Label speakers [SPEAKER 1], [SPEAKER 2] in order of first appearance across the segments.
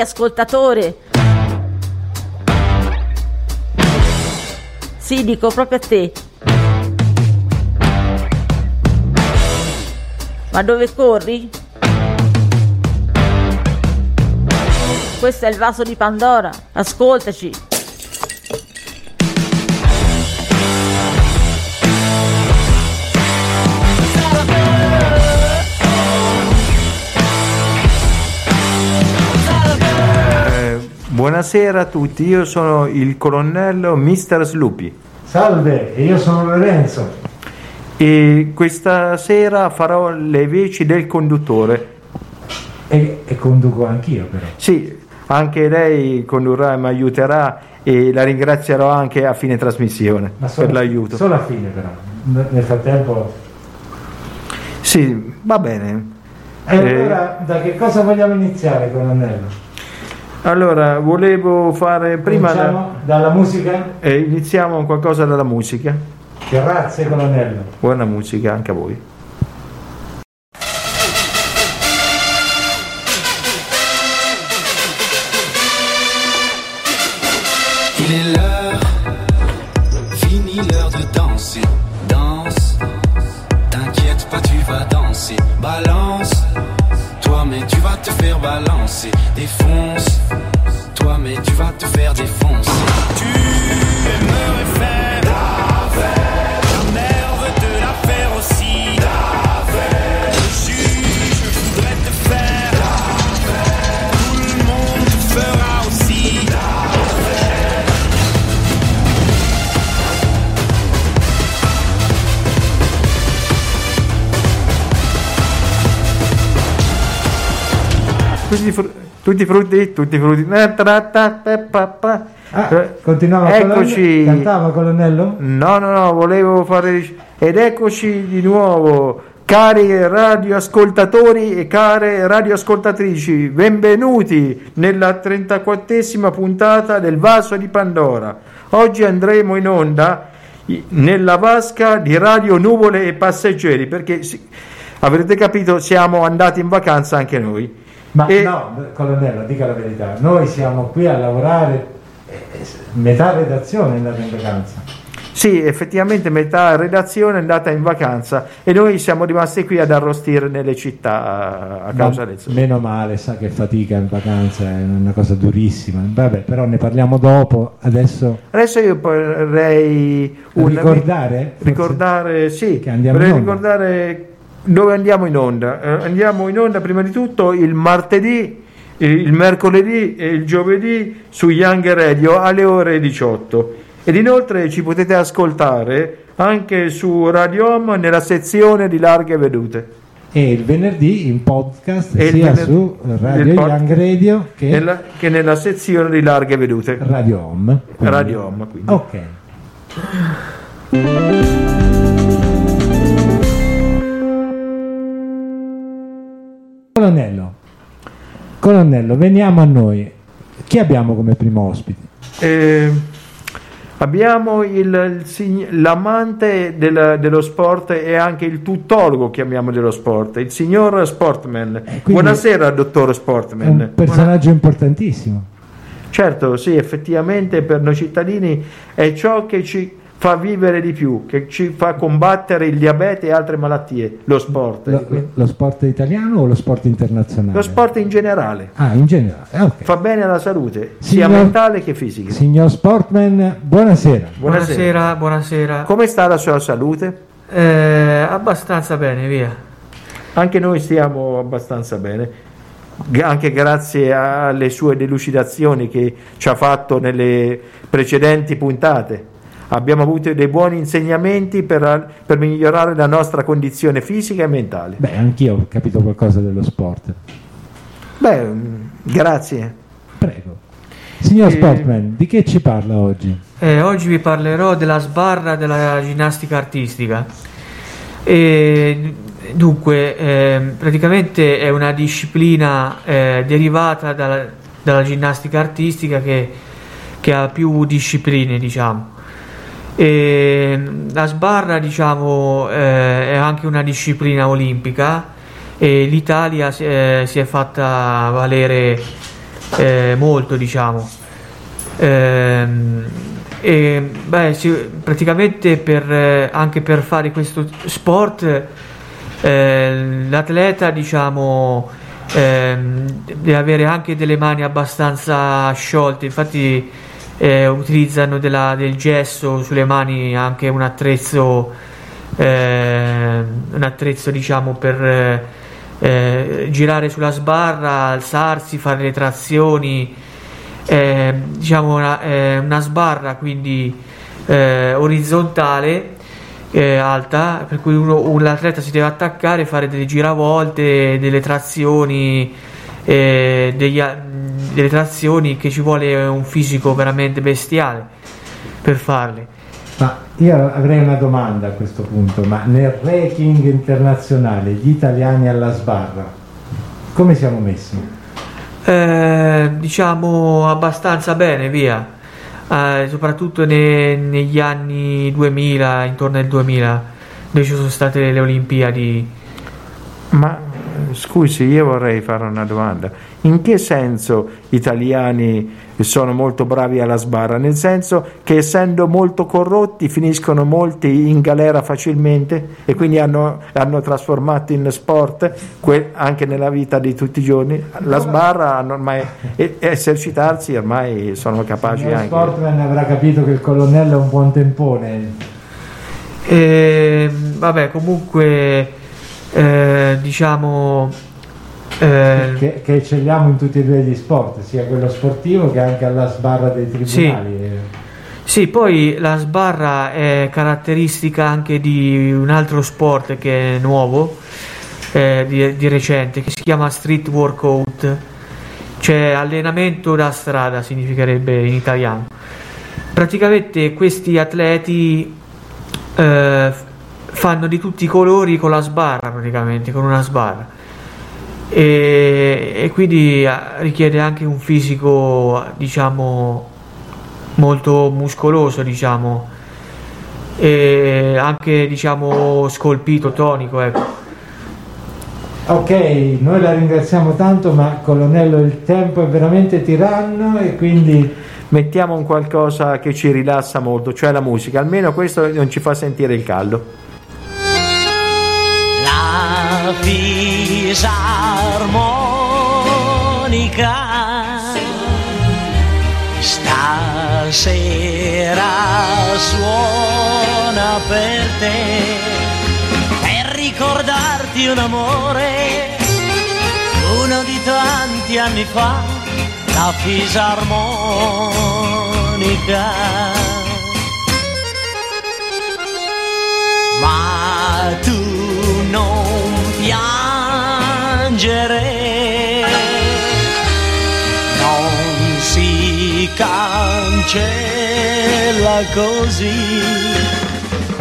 [SPEAKER 1] Ascoltatore. Sì, dico proprio a te. Ma dove corri? Questo è il vaso di Pandora. Ascoltaci.
[SPEAKER 2] Buonasera a tutti, io sono il colonnello Mr. Sloopy
[SPEAKER 3] Salve, io sono Lorenzo.
[SPEAKER 2] e questa sera farò le veci del conduttore.
[SPEAKER 3] E, e conduco anch'io però.
[SPEAKER 2] Sì, anche lei condurrà e mi aiuterà e la ringrazierò anche a fine trasmissione
[SPEAKER 3] solo,
[SPEAKER 2] per l'aiuto.
[SPEAKER 3] Solo a fine però. Nel frattempo...
[SPEAKER 2] Sì, va bene.
[SPEAKER 3] E
[SPEAKER 2] Eh,
[SPEAKER 3] allora da che cosa vogliamo iniziare, colonnello?
[SPEAKER 2] Allora, volevo fare prima...
[SPEAKER 3] Cominciamo dalla musica?
[SPEAKER 2] eh, iniziamo qualcosa dalla musica.
[SPEAKER 3] Grazie, colonnello.
[SPEAKER 2] Buona musica anche a voi. Tutti i fru- tutti i frutti, tutti i frutti.
[SPEAKER 3] Ah, continuava
[SPEAKER 2] Eccoci.
[SPEAKER 3] colonnello? Cantava, colonnello?
[SPEAKER 2] No, no, no, volevo fare. Ed eccoci di nuovo, cari radioascoltatori e care radioascoltatrici, benvenuti nella 34esima puntata del Vaso di Pandora. Oggi andremo in onda nella vasca di Radio Nuvole e Passeggeri, perché avrete capito, siamo andati in vacanza anche noi.
[SPEAKER 3] Ma
[SPEAKER 2] E-
[SPEAKER 3] no, colonnello, dica la verità. Noi siamo qui a lavorare, eh, eh, metà redazione è andata in vacanza.
[SPEAKER 2] Sì, effettivamente metà redazione è andata in vacanza e noi siamo rimasti qui ad arrostire nelle città a causa
[SPEAKER 3] Ma
[SPEAKER 2] del sole.
[SPEAKER 3] Meno male, sa che fatica in vacanza, è una cosa durissima. Vabbè, però ne parliamo dopo. Adesso
[SPEAKER 2] Adesso io vorrei un-
[SPEAKER 3] ricordare,
[SPEAKER 2] ricordare, sì,
[SPEAKER 3] Che andiamo
[SPEAKER 2] vorrei ricordare dove andiamo in onda. Eh, andiamo in onda prima di tutto il martedì, eh, il mercoledì e il giovedì su Young Radio alle ore 18. Ed inoltre ci potete ascoltare anche su Radio Home nella sezione di larghe vedute.
[SPEAKER 3] e il venerdì in podcast
[SPEAKER 2] E
[SPEAKER 3] sia
[SPEAKER 2] venerdì-
[SPEAKER 3] su Radio
[SPEAKER 2] pod-
[SPEAKER 3] Young Radio che
[SPEAKER 2] Nella- che nella sezione di larghe vedute.
[SPEAKER 3] Radio Home. quindi-
[SPEAKER 2] Radio Home, quindi.
[SPEAKER 3] Ok. Colonnello, colonnello, veniamo a noi. Chi abbiamo come primo ospite?
[SPEAKER 2] Eh, abbiamo il, il l'amante del- dello sport e anche il tuttologo, chiamiamo dello sport, il signor Sportman.
[SPEAKER 3] quindi-
[SPEAKER 2] Buonasera, dottor Sportman.
[SPEAKER 3] un personaggio importantissimo.
[SPEAKER 2] Certo, sì, effettivamente per noi cittadini è ciò che ci fa vivere di più, che ci fa combattere il diabete e altre malattie, lo sport.
[SPEAKER 3] Lo, lo sport italiano o lo sport internazionale?
[SPEAKER 2] Lo sport in generale
[SPEAKER 3] Ah, in generale. eh, ok.
[SPEAKER 2] fa bene alla salute, sia
[SPEAKER 3] Signor-
[SPEAKER 2] mentale che fisica.
[SPEAKER 3] Signor Sportman, buonasera.
[SPEAKER 4] Buonasera, buonasera.
[SPEAKER 2] Come sta la sua salute?
[SPEAKER 4] Eh, abbastanza bene, via.
[SPEAKER 2] Anche noi stiamo abbastanza bene, anche grazie alle sue delucidazioni che ci ha fatto nelle precedenti puntate. Abbiamo avuto dei buoni insegnamenti per, per migliorare la nostra condizione fisica e mentale.
[SPEAKER 3] Beh, anch'io ho capito qualcosa dello sport.
[SPEAKER 2] Beh, mm, grazie.
[SPEAKER 3] Prego. Signor
[SPEAKER 2] Eh,
[SPEAKER 3] Sportman, di che ci parla oggi?
[SPEAKER 4] Eh, oggi vi parlerò della sbarra della ginnastica artistica. E, dunque, ehm, praticamente è una disciplina eh, derivata dalla, dalla ginnastica artistica che, che ha più discipline, diciamo. E, la sbarra, diciamo, eh, è anche una disciplina olimpica e l'Italia si è, si è fatta valere eh, molto diciamo. Ehm, e, beh, sì, praticamente per, eh, anche per fare questo sport eh, l'atleta diciamo ehm, deve avere anche delle mani abbastanza sciolte, infatti eh, utilizzano della- del gesso sulle mani anche un attrezzo, eh, un attrezzo diciamo per eh, eh, girare sulla sbarra, alzarsi, fare le trazioni, eh, diciamo una, eh, una sbarra quindi orizzontale alta per cui uno, un l'atleta si deve attaccare fare delle giravolte delle trazioni degli delle trazioni che ci vuole un fisico veramente bestiale per farle
[SPEAKER 3] Ma io avrei una domanda a questo punto, ma nel ranking internazionale gli italiani alla sbarra, come siamo messi?
[SPEAKER 4] Eh, diciamo abbastanza bene, via. Eh, soprattutto ne- negli anni 2000, intorno al 2000, dove ci sono state le Olimpiadi.
[SPEAKER 2] Ma scusi, io vorrei fare una domanda. In che senso gli italiani sono molto bravi alla sbarra? Nel senso che essendo molto corrotti finiscono molti in galera facilmente e quindi hanno, hanno trasformato in sport que- anche nella vita di tutti i giorni. La sbarra hanno ormai, e- esercitarsi ormai sono capaci
[SPEAKER 3] Il
[SPEAKER 2] anche.
[SPEAKER 3] sportman avrà capito che il colonnello è un buon tempone.
[SPEAKER 4] E, vabbè, comunque, eh, diciamo. eh,
[SPEAKER 3] Che, che eccelliamo in tutti e due gli sport, sia quello sportivo che anche alla sbarra dei tribunali. Eh,
[SPEAKER 4] Sì, poi la sbarra è caratteristica anche di un altro sport che è nuovo, eh, di, di recente, che si chiama street workout, cioè allenamento da strada significherebbe in italiano. Praticamente questi atleti eh, fanno di tutti i colori con la sbarra, praticamente, con una sbarra. E, e quindi eh, richiede anche un fisico, diciamo, molto muscoloso, diciamo, e anche, diciamo, scolpito, tonico, ecco.
[SPEAKER 3] Ok, noi la ringraziamo tanto, ma colonnello il tempo è veramente tiranno e quindi
[SPEAKER 2] Mettiamo un qualcosa che ci rilassa molto, cioè la musica, almeno questo non ci fa sentire il caldo.
[SPEAKER 5] Fisarmonica. Stasera suona per te per ricordarti un amore. Uno di tanti anni fa la fisarmonica. Ma tu non piangere, non si cancella così,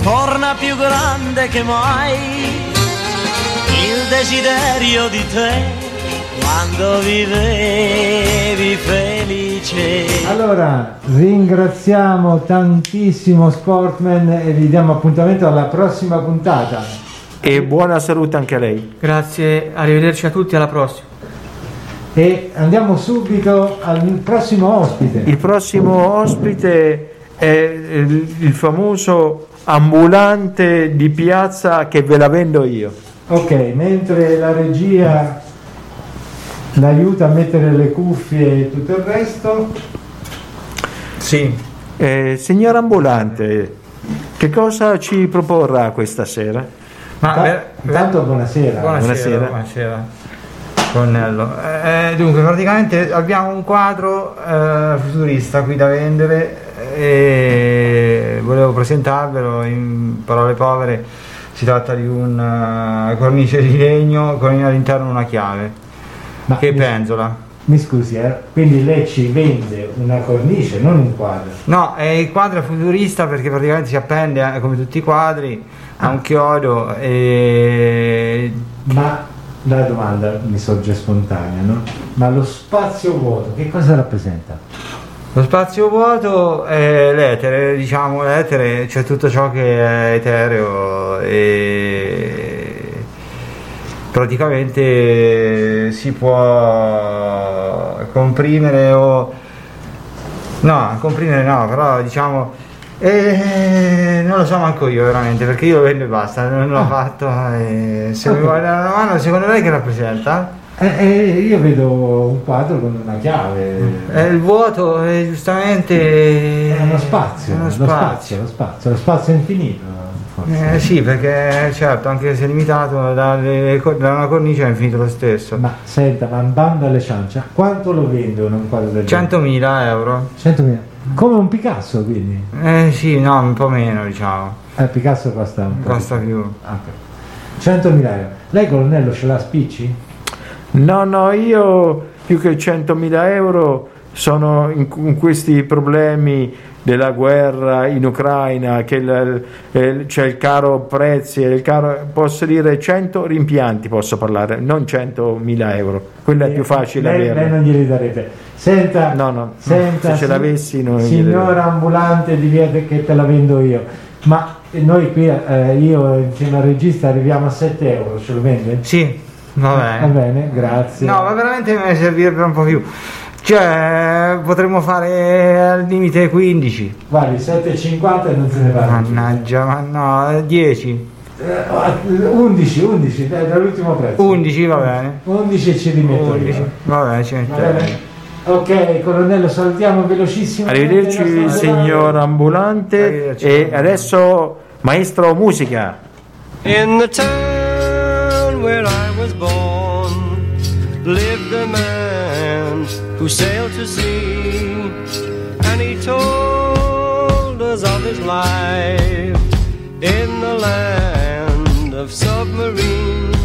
[SPEAKER 5] torna più grande che mai il desiderio di te quando vivevi felice.
[SPEAKER 3] Allora, ringraziamo tantissimo Sportman e vi diamo appuntamento alla prossima puntata.
[SPEAKER 2] E buona salute anche a lei.
[SPEAKER 4] Grazie, arrivederci a tutti, alla prossima.
[SPEAKER 3] E andiamo subito al prossimo ospite.
[SPEAKER 2] Il prossimo ospite è il, famoso ambulante di piazza che ve la vendo io.
[SPEAKER 3] Ok, mentre la regia l'aiuta a mettere le cuffie e tutto il resto,
[SPEAKER 6] Sì,
[SPEAKER 2] Eh, signor ambulante, che cosa ci proporrà questa sera?
[SPEAKER 6] Ma
[SPEAKER 3] Ta-
[SPEAKER 6] ver-
[SPEAKER 3] intanto buonasera.
[SPEAKER 6] Buonasera,
[SPEAKER 2] Buonasera.
[SPEAKER 6] buonasera. Colonnello. Eh, dunque, praticamente abbiamo un quadro eh, futurista qui da vendere e volevo presentarvelo in parole povere. Si tratta di una cornice di legno con all'interno una chiave
[SPEAKER 3] Ma
[SPEAKER 6] che penzola.
[SPEAKER 3] Mi scusi, eh, quindi lei ci vende una cornice, non un quadro.
[SPEAKER 6] No, è il quadro futurista perché praticamente si appende eh, come tutti i quadri a un chiodo e
[SPEAKER 3] Ma la domanda mi sorge spontanea, no? Ma lo spazio vuoto, che cosa rappresenta?
[SPEAKER 6] Lo spazio vuoto è l'etere, diciamo l'etere, c'è tutto ciò che è etereo e praticamente si può comprimere o no comprimere no però diciamo eh, non lo so manco io veramente perché io lo vendo e basta non l'ho fatto e se mi vuole dare una mano secondo lei che rappresenta?
[SPEAKER 3] Eh, eh, io vedo un quadro con una chiave.
[SPEAKER 6] È il vuoto è giustamente
[SPEAKER 3] È uno spazio,
[SPEAKER 6] è uno
[SPEAKER 3] lo
[SPEAKER 6] spazio.
[SPEAKER 3] spazio, lo spazio, lo spazio infinito. Forse.
[SPEAKER 6] Eh, sì, perché certo, anche se limitato dalle- da una cornice è infinito lo stesso.
[SPEAKER 3] Ma senta, ma bando alle ciance, a quanto lo vendono un quadro del genere?
[SPEAKER 6] 100.000 euro.
[SPEAKER 3] 100.000. Come un Picasso, quindi.
[SPEAKER 6] Eh sì, no, un po' meno diciamo.
[SPEAKER 3] Eh, Picasso costa un po'.
[SPEAKER 6] Costa più.
[SPEAKER 3] Ah, ok. 100.000 euro. Lei colonnello ce l'ha a spicci?
[SPEAKER 2] No, no, io più che 100.000 euro sono in, in questi problemi della guerra in Ucraina, che il- eh, c'è il caro prezzi, e il caro, posso dire 100 rimpianti, posso parlare, non 100.000 euro, quello è più facile
[SPEAKER 3] lei, lei non glieli darete. Senta,
[SPEAKER 2] No, no,
[SPEAKER 3] senta,
[SPEAKER 2] se ce
[SPEAKER 3] si-
[SPEAKER 2] l'avessi non
[SPEAKER 3] signora ambulante di via che te la vendo io. Ma noi qui, eh, io insieme al regista arriviamo a 7 euro, ce lo vende?
[SPEAKER 6] Sì, va
[SPEAKER 3] Va
[SPEAKER 6] bene.
[SPEAKER 3] bene, grazie.
[SPEAKER 6] No, ma veramente me ne servirebbe un po' più. Cioè, potremmo fare al limite 15.
[SPEAKER 3] Guardi, 7,50 e non se ne va.
[SPEAKER 6] Mannaggia, ma no, 10.
[SPEAKER 3] Eh, 11, 11, dai, dall'ultimo prezzo.
[SPEAKER 6] 11 va bene.
[SPEAKER 3] 11 e ci rimetto
[SPEAKER 6] 11.
[SPEAKER 3] io.
[SPEAKER 6] Va bene, ci
[SPEAKER 3] Va
[SPEAKER 6] mettiamo.
[SPEAKER 3] bene? Ok, colonnello, salutiamo velocissimo.
[SPEAKER 2] Arrivederci signor ambulante
[SPEAKER 6] Arrivederci.
[SPEAKER 2] e adesso maestro musica.
[SPEAKER 7] In the town where I was born lived a man who sailed to sea, and he told us of his life in the land of submarines.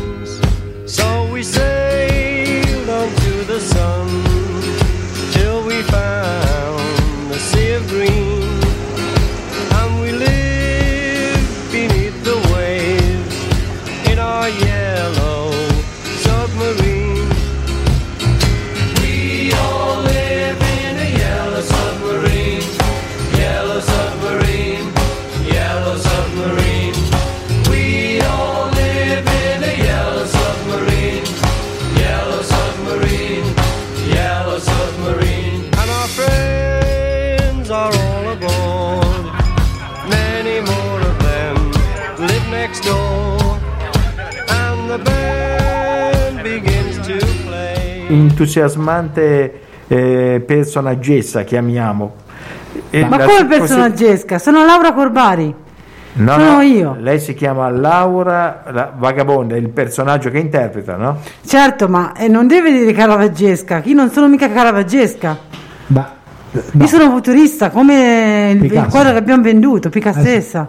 [SPEAKER 2] Entusiasmante eh, personaggessa chiamiamo. E
[SPEAKER 8] Ma
[SPEAKER 2] la-
[SPEAKER 8] come personaggesca? Sono Laura Corbari.
[SPEAKER 2] No,
[SPEAKER 8] sono
[SPEAKER 2] no,
[SPEAKER 8] io.
[SPEAKER 2] Lei si chiama Laura la Vagabonda, il personaggio che interpreta, no?
[SPEAKER 8] Certo, ma eh, non deve dire caravaggesca. Io non sono mica caravaggesca.
[SPEAKER 3] Ma
[SPEAKER 8] Io sono futurista, come il, il quadro che abbiamo venduto, Pica
[SPEAKER 3] Ah, sì.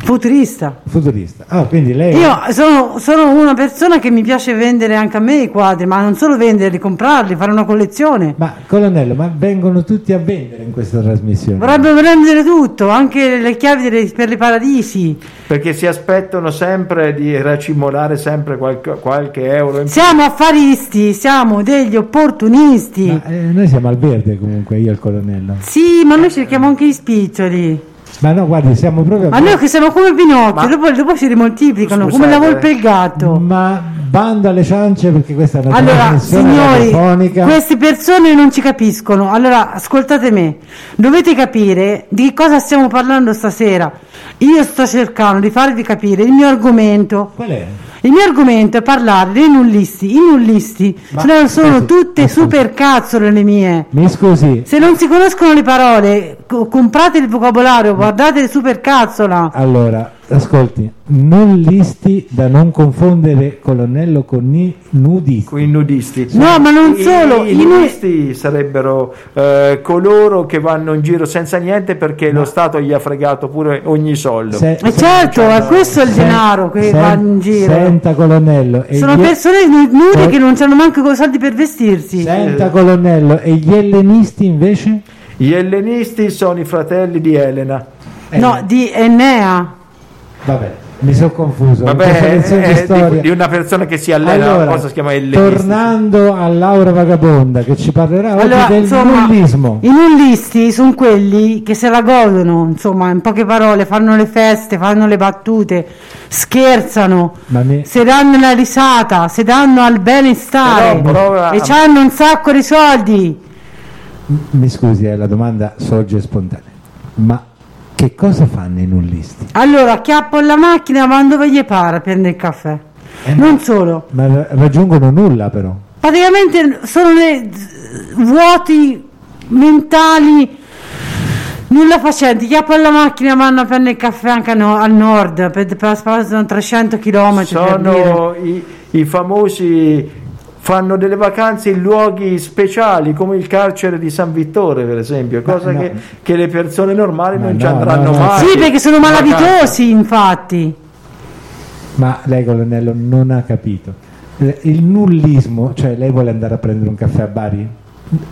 [SPEAKER 8] Futurista.
[SPEAKER 3] futurista. Ah, quindi lei
[SPEAKER 8] Io sono, sono una persona che mi piace vendere anche a me i quadri, ma non solo venderli, comprarli, fare una collezione.
[SPEAKER 3] Ma colonnello, ma vengono tutti a vendere in questa trasmissione?
[SPEAKER 8] Vorrebbero prendere tutto, anche le chiavi delle- per i paradisi.
[SPEAKER 2] Perché si aspettano sempre di racimolare sempre qualche, qualche euro in più.
[SPEAKER 8] Siamo affaristi, siamo degli opportunisti.
[SPEAKER 3] Ma, eh, noi siamo al verde comunque, io e il colonnello.
[SPEAKER 8] Sì, ma noi cerchiamo anche gli spiccioli.
[SPEAKER 3] Ma no, guardi, siamo proprio...
[SPEAKER 8] Ma noi che siamo come Pinocchio,
[SPEAKER 2] Ma-
[SPEAKER 8] dopo, dopo si rimoltiplicano, come la
[SPEAKER 2] Scusate,
[SPEAKER 8] volpe e il gatto.
[SPEAKER 3] Ma bando alle ciance perché questa è una
[SPEAKER 8] Allora, signori,
[SPEAKER 3] radiofonica.
[SPEAKER 8] queste persone non ci capiscono. Allora, ascoltate me. Dovete capire di che cosa stiamo parlando stasera. Io sto cercando di farvi capire il mio argomento.
[SPEAKER 3] Qual è?
[SPEAKER 8] Il mio argomento è parlare dei nullisti. I nullisti
[SPEAKER 3] Ma-
[SPEAKER 8] sono, tutte
[SPEAKER 3] ascolti.
[SPEAKER 8] super cazzole le mie.
[SPEAKER 3] Mi scusi,
[SPEAKER 8] Se non si conoscono le parole, co- comprate il vocabolario, guardate il super cazzola.
[SPEAKER 3] allora, ascolti, nullisti da non confondere colonnello con i nudisti.
[SPEAKER 2] Con i nudisti.
[SPEAKER 8] No, ma non
[SPEAKER 2] I-
[SPEAKER 8] solo,
[SPEAKER 2] I,
[SPEAKER 8] i nu-
[SPEAKER 2] nudisti sarebbero eh, coloro che vanno in giro senza niente perché lo Stato gli ha fregato pure ogni soldo.
[SPEAKER 3] Se-
[SPEAKER 8] E
[SPEAKER 3] se-
[SPEAKER 8] certo, è questo il
[SPEAKER 3] se-
[SPEAKER 8] denaro che va in giro.
[SPEAKER 3] Senta colonnello, e
[SPEAKER 8] Sono
[SPEAKER 3] gli-
[SPEAKER 8] persone nu- nude che non hanno manco i soldi per vestirsi.
[SPEAKER 3] Senta colonnello, e gli ellenisti invece?
[SPEAKER 2] Gli ellenisti sono i fratelli di Elena.
[SPEAKER 3] Eh,
[SPEAKER 8] No, di Enea.
[SPEAKER 3] Vabbè, Mi sono confuso.
[SPEAKER 2] Vabbè,
[SPEAKER 3] lezione di
[SPEAKER 2] è di, di una persona che si allena,
[SPEAKER 3] Allora,
[SPEAKER 2] cosa si chiama il
[SPEAKER 3] tornando a Laura Vagabonda che ci parlerà oggi
[SPEAKER 8] Allora,
[SPEAKER 3] del
[SPEAKER 8] insomma,
[SPEAKER 3] nullismo.
[SPEAKER 8] I nullisti sono quelli che se la godono, insomma, in poche parole, fanno le feste, fanno le battute, scherzano,
[SPEAKER 3] mi-
[SPEAKER 8] si danno la risata, si danno al benestare
[SPEAKER 2] Però prova
[SPEAKER 8] e hanno un sacco di soldi.
[SPEAKER 3] Mi scusi, eh, la domanda sorge spontanea. Ma che cosa fanno i nullisti?
[SPEAKER 8] Allora, acchiappo la macchina, vanno dove gli pare a prendere il caffè.
[SPEAKER 3] Eh,
[SPEAKER 8] Non solo,
[SPEAKER 3] Ma ra- raggiungono nulla però.
[SPEAKER 8] praticamente sono dei vuoti mentali nulla facenti chiappo alla macchina vanno a prendere il caffè anche a no- al nord per, per spostano 300 km
[SPEAKER 2] sono i, i famosi fanno delle vacanze in luoghi speciali come il carcere di San Vittore per esempio cosa
[SPEAKER 3] no.
[SPEAKER 2] che, che le persone normali
[SPEAKER 3] Ma
[SPEAKER 2] non ci
[SPEAKER 3] no,
[SPEAKER 2] andranno
[SPEAKER 3] no, no.
[SPEAKER 2] mai
[SPEAKER 8] sì perché sono malavitosi infatti
[SPEAKER 3] Ma lei, colonnello, non ha capito. Il nullismo, cioè lei vuole andare a prendere un caffè a Bari?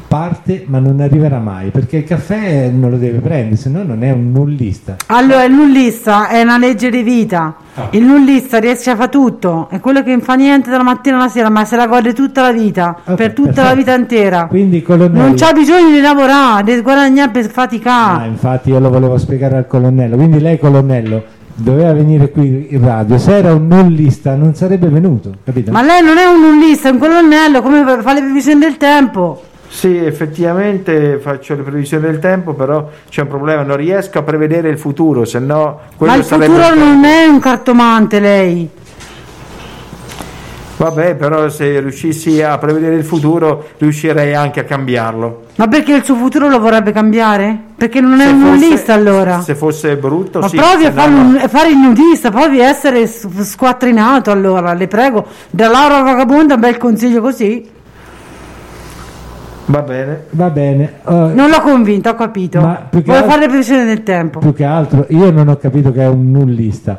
[SPEAKER 3] Parte, ma non arriverà mai perché il caffè non lo deve prendere, se no non è un nullista.
[SPEAKER 8] allora il nullista è una legge di vita il nullista riesce a fare tutto è quello che non fa niente dalla mattina alla sera ma se la gode tutta la vita
[SPEAKER 3] Ok,
[SPEAKER 8] per tutta
[SPEAKER 3] perfetto.
[SPEAKER 8] la vita intera
[SPEAKER 3] Quindi, colonnello.
[SPEAKER 8] non c'ha bisogno di lavorare di guadagnare per
[SPEAKER 3] Ah,
[SPEAKER 8] faticare
[SPEAKER 3] infatti io lo volevo spiegare al colonnello. Quindi lei, colonnello, doveva venire qui in radio. Se era un nullista non sarebbe venuto, capito?
[SPEAKER 8] ma lei non è un nullista è un colonnello come fa le previsioni del tempo
[SPEAKER 2] Sì, effettivamente faccio le previsioni del tempo, però c'è un problema, non riesco a prevedere il futuro, se no quello
[SPEAKER 8] Ma il
[SPEAKER 2] sarebbe
[SPEAKER 8] futuro non è un cartomante lei.
[SPEAKER 2] Vabbè, però se riuscissi a prevedere il futuro, riuscirei anche a cambiarlo.
[SPEAKER 8] Ma perché il suo futuro lo vorrebbe cambiare? Perché non è
[SPEAKER 2] Se
[SPEAKER 8] un
[SPEAKER 2] fosse-
[SPEAKER 8] nullista allora.
[SPEAKER 2] Se fosse brutto,
[SPEAKER 8] Ma
[SPEAKER 2] sì.
[SPEAKER 8] provi a
[SPEAKER 2] no,
[SPEAKER 8] fare,
[SPEAKER 2] no.
[SPEAKER 8] un- a fare il nudista, provi a essere squattrinato allora, le prego. Da Laura Vagabonda un bel consiglio così.
[SPEAKER 2] Va bene.
[SPEAKER 3] Va bene. eh,
[SPEAKER 8] Non l'ho convinto, ho capito.
[SPEAKER 3] Ma più che
[SPEAKER 8] Vuole fare le previsioni del tempo.
[SPEAKER 3] più che altro io non ho capito che è un nullista,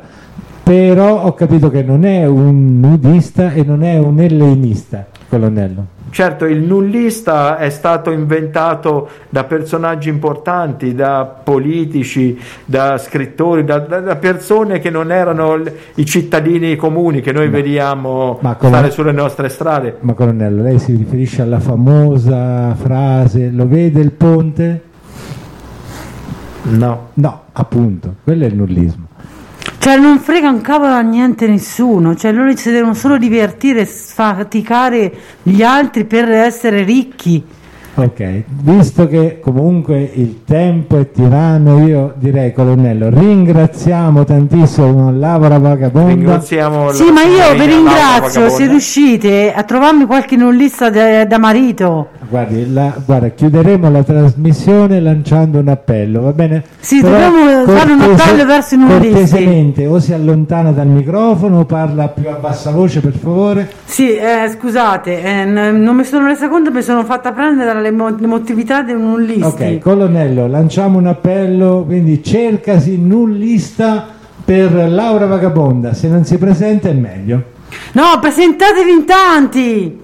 [SPEAKER 3] però ho capito che non è un nudista e non è un ellenista, colonnello.
[SPEAKER 2] Certo, il nullista è stato inventato da personaggi importanti, da politici, da scrittori, da, da- da persone che non erano i cittadini comuni che noi vediamo
[SPEAKER 3] ma come-
[SPEAKER 2] stare sulle nostre strade.
[SPEAKER 3] Ma colonnello, lei si riferisce alla famosa frase lo vede il ponte?
[SPEAKER 2] No.
[SPEAKER 3] No, appunto, quello è il nullismo.
[SPEAKER 8] Cioè non frega un cavolo a niente nessuno, cioè loro si devono solo divertire sfaticare gli altri per essere ricchi.
[SPEAKER 3] Ok, visto che comunque il tempo è tiranno, io direi colonnello, ringraziamo tantissimo Laura Vagabonda.
[SPEAKER 2] Ringraziamo
[SPEAKER 8] Sì,
[SPEAKER 2] la
[SPEAKER 8] ma io vi ringrazio se riuscite a trovarmi qualche nullista da, da marito.
[SPEAKER 3] Guardi, la- guarda, chiuderemo la trasmissione lanciando un appello, va bene?
[SPEAKER 8] Sì,
[SPEAKER 3] Però
[SPEAKER 8] dobbiamo fare un
[SPEAKER 3] cortese-
[SPEAKER 8] appello verso i nullisti.
[SPEAKER 3] Cortesemente, o si allontana dal microfono o parla più a bassa voce, per favore.
[SPEAKER 8] Sì, eh, scusate, eh, non mi sono resa conto, mi sono fatta prendere dalle mo- emotività di un nullisti.
[SPEAKER 3] Ok, colonnello, lanciamo un appello, quindi cercasi nullista per Laura Vagabonda, se non si presenta è meglio.
[SPEAKER 8] No, presentatevi in tanti!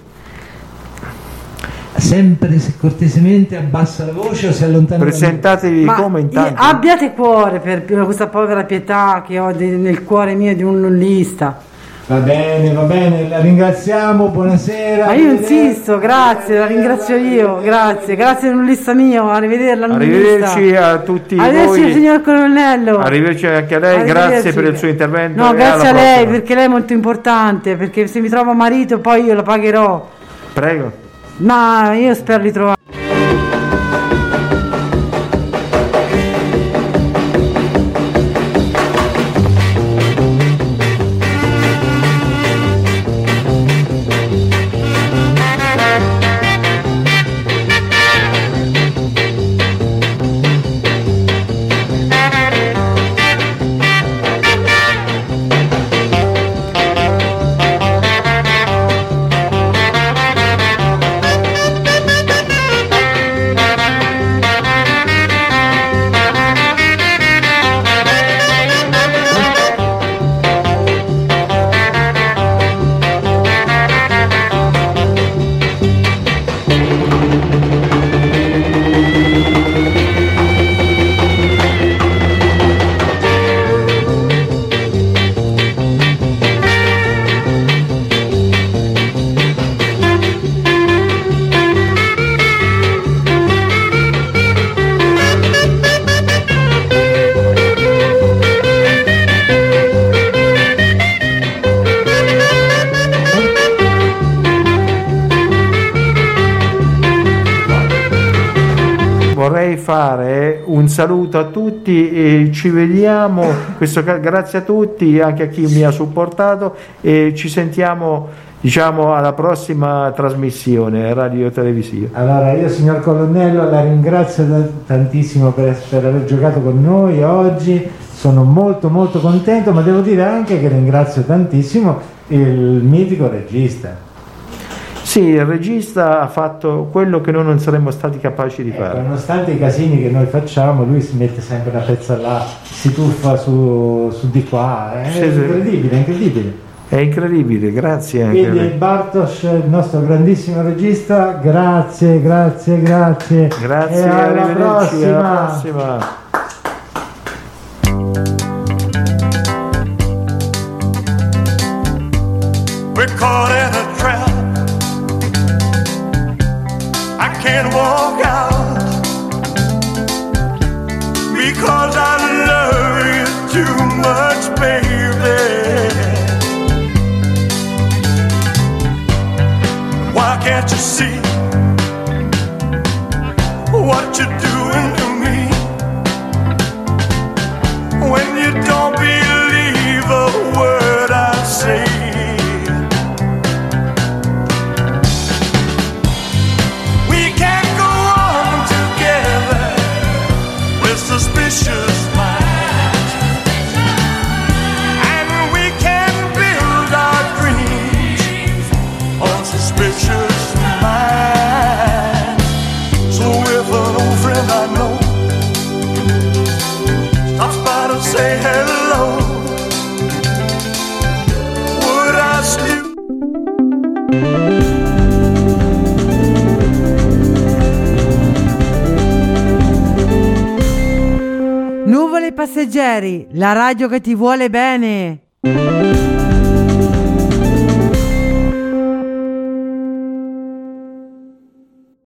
[SPEAKER 3] Sempre se cortesemente abbassa la voce o si allontana
[SPEAKER 2] Presentatevi
[SPEAKER 8] Ma
[SPEAKER 2] come
[SPEAKER 8] i-
[SPEAKER 2] intanto.
[SPEAKER 8] abbiate cuore per, questa povera pietà che ho nel cuore mio di un nullista.
[SPEAKER 3] Va bene, va bene, la ringraziamo, buonasera.
[SPEAKER 8] Ma io insisto, grazie, la ringrazio io, grazie, grazie nullista mio, arrivederla.
[SPEAKER 2] Arrivederci a tutti
[SPEAKER 8] Arrivederci
[SPEAKER 2] voi.
[SPEAKER 8] signor colonnello.
[SPEAKER 2] Arrivederci anche a lei, grazie per il suo intervento.
[SPEAKER 8] No, grazie a lei
[SPEAKER 2] prossima.
[SPEAKER 8] perché lei è molto importante, perché se mi trovo marito poi io lo pagherò.
[SPEAKER 2] Prego.
[SPEAKER 8] Ma io spero di trovare.
[SPEAKER 2] Saluto a tutti e ci vediamo, questo grazie a tutti, anche a chi mi ha supportato e ci sentiamo diciamo alla prossima trasmissione radio televisiva.
[SPEAKER 3] Allora, io signor Colonnello la ringrazio tantissimo per, per aver giocato con noi oggi, sono molto molto contento, ma devo dire anche che ringrazio tantissimo il mitico regista.
[SPEAKER 2] Sì, il regista ha fatto quello che noi non saremmo stati capaci di
[SPEAKER 3] Ecco,
[SPEAKER 2] fare.
[SPEAKER 3] nonostante i casini che noi facciamo, lui si mette sempre una pezza là, si tuffa su, su di qua, è
[SPEAKER 2] Sì, sì.
[SPEAKER 3] incredibile, incredibile.
[SPEAKER 2] È incredibile, grazie anche
[SPEAKER 3] Quindi. Bartosz, il nostro grandissimo regista, grazie, grazie, grazie.
[SPEAKER 2] Grazie,
[SPEAKER 3] e alla
[SPEAKER 2] arrivederci, alla
[SPEAKER 3] prossima.
[SPEAKER 8] Passeggeri, la radio che ti vuole bene.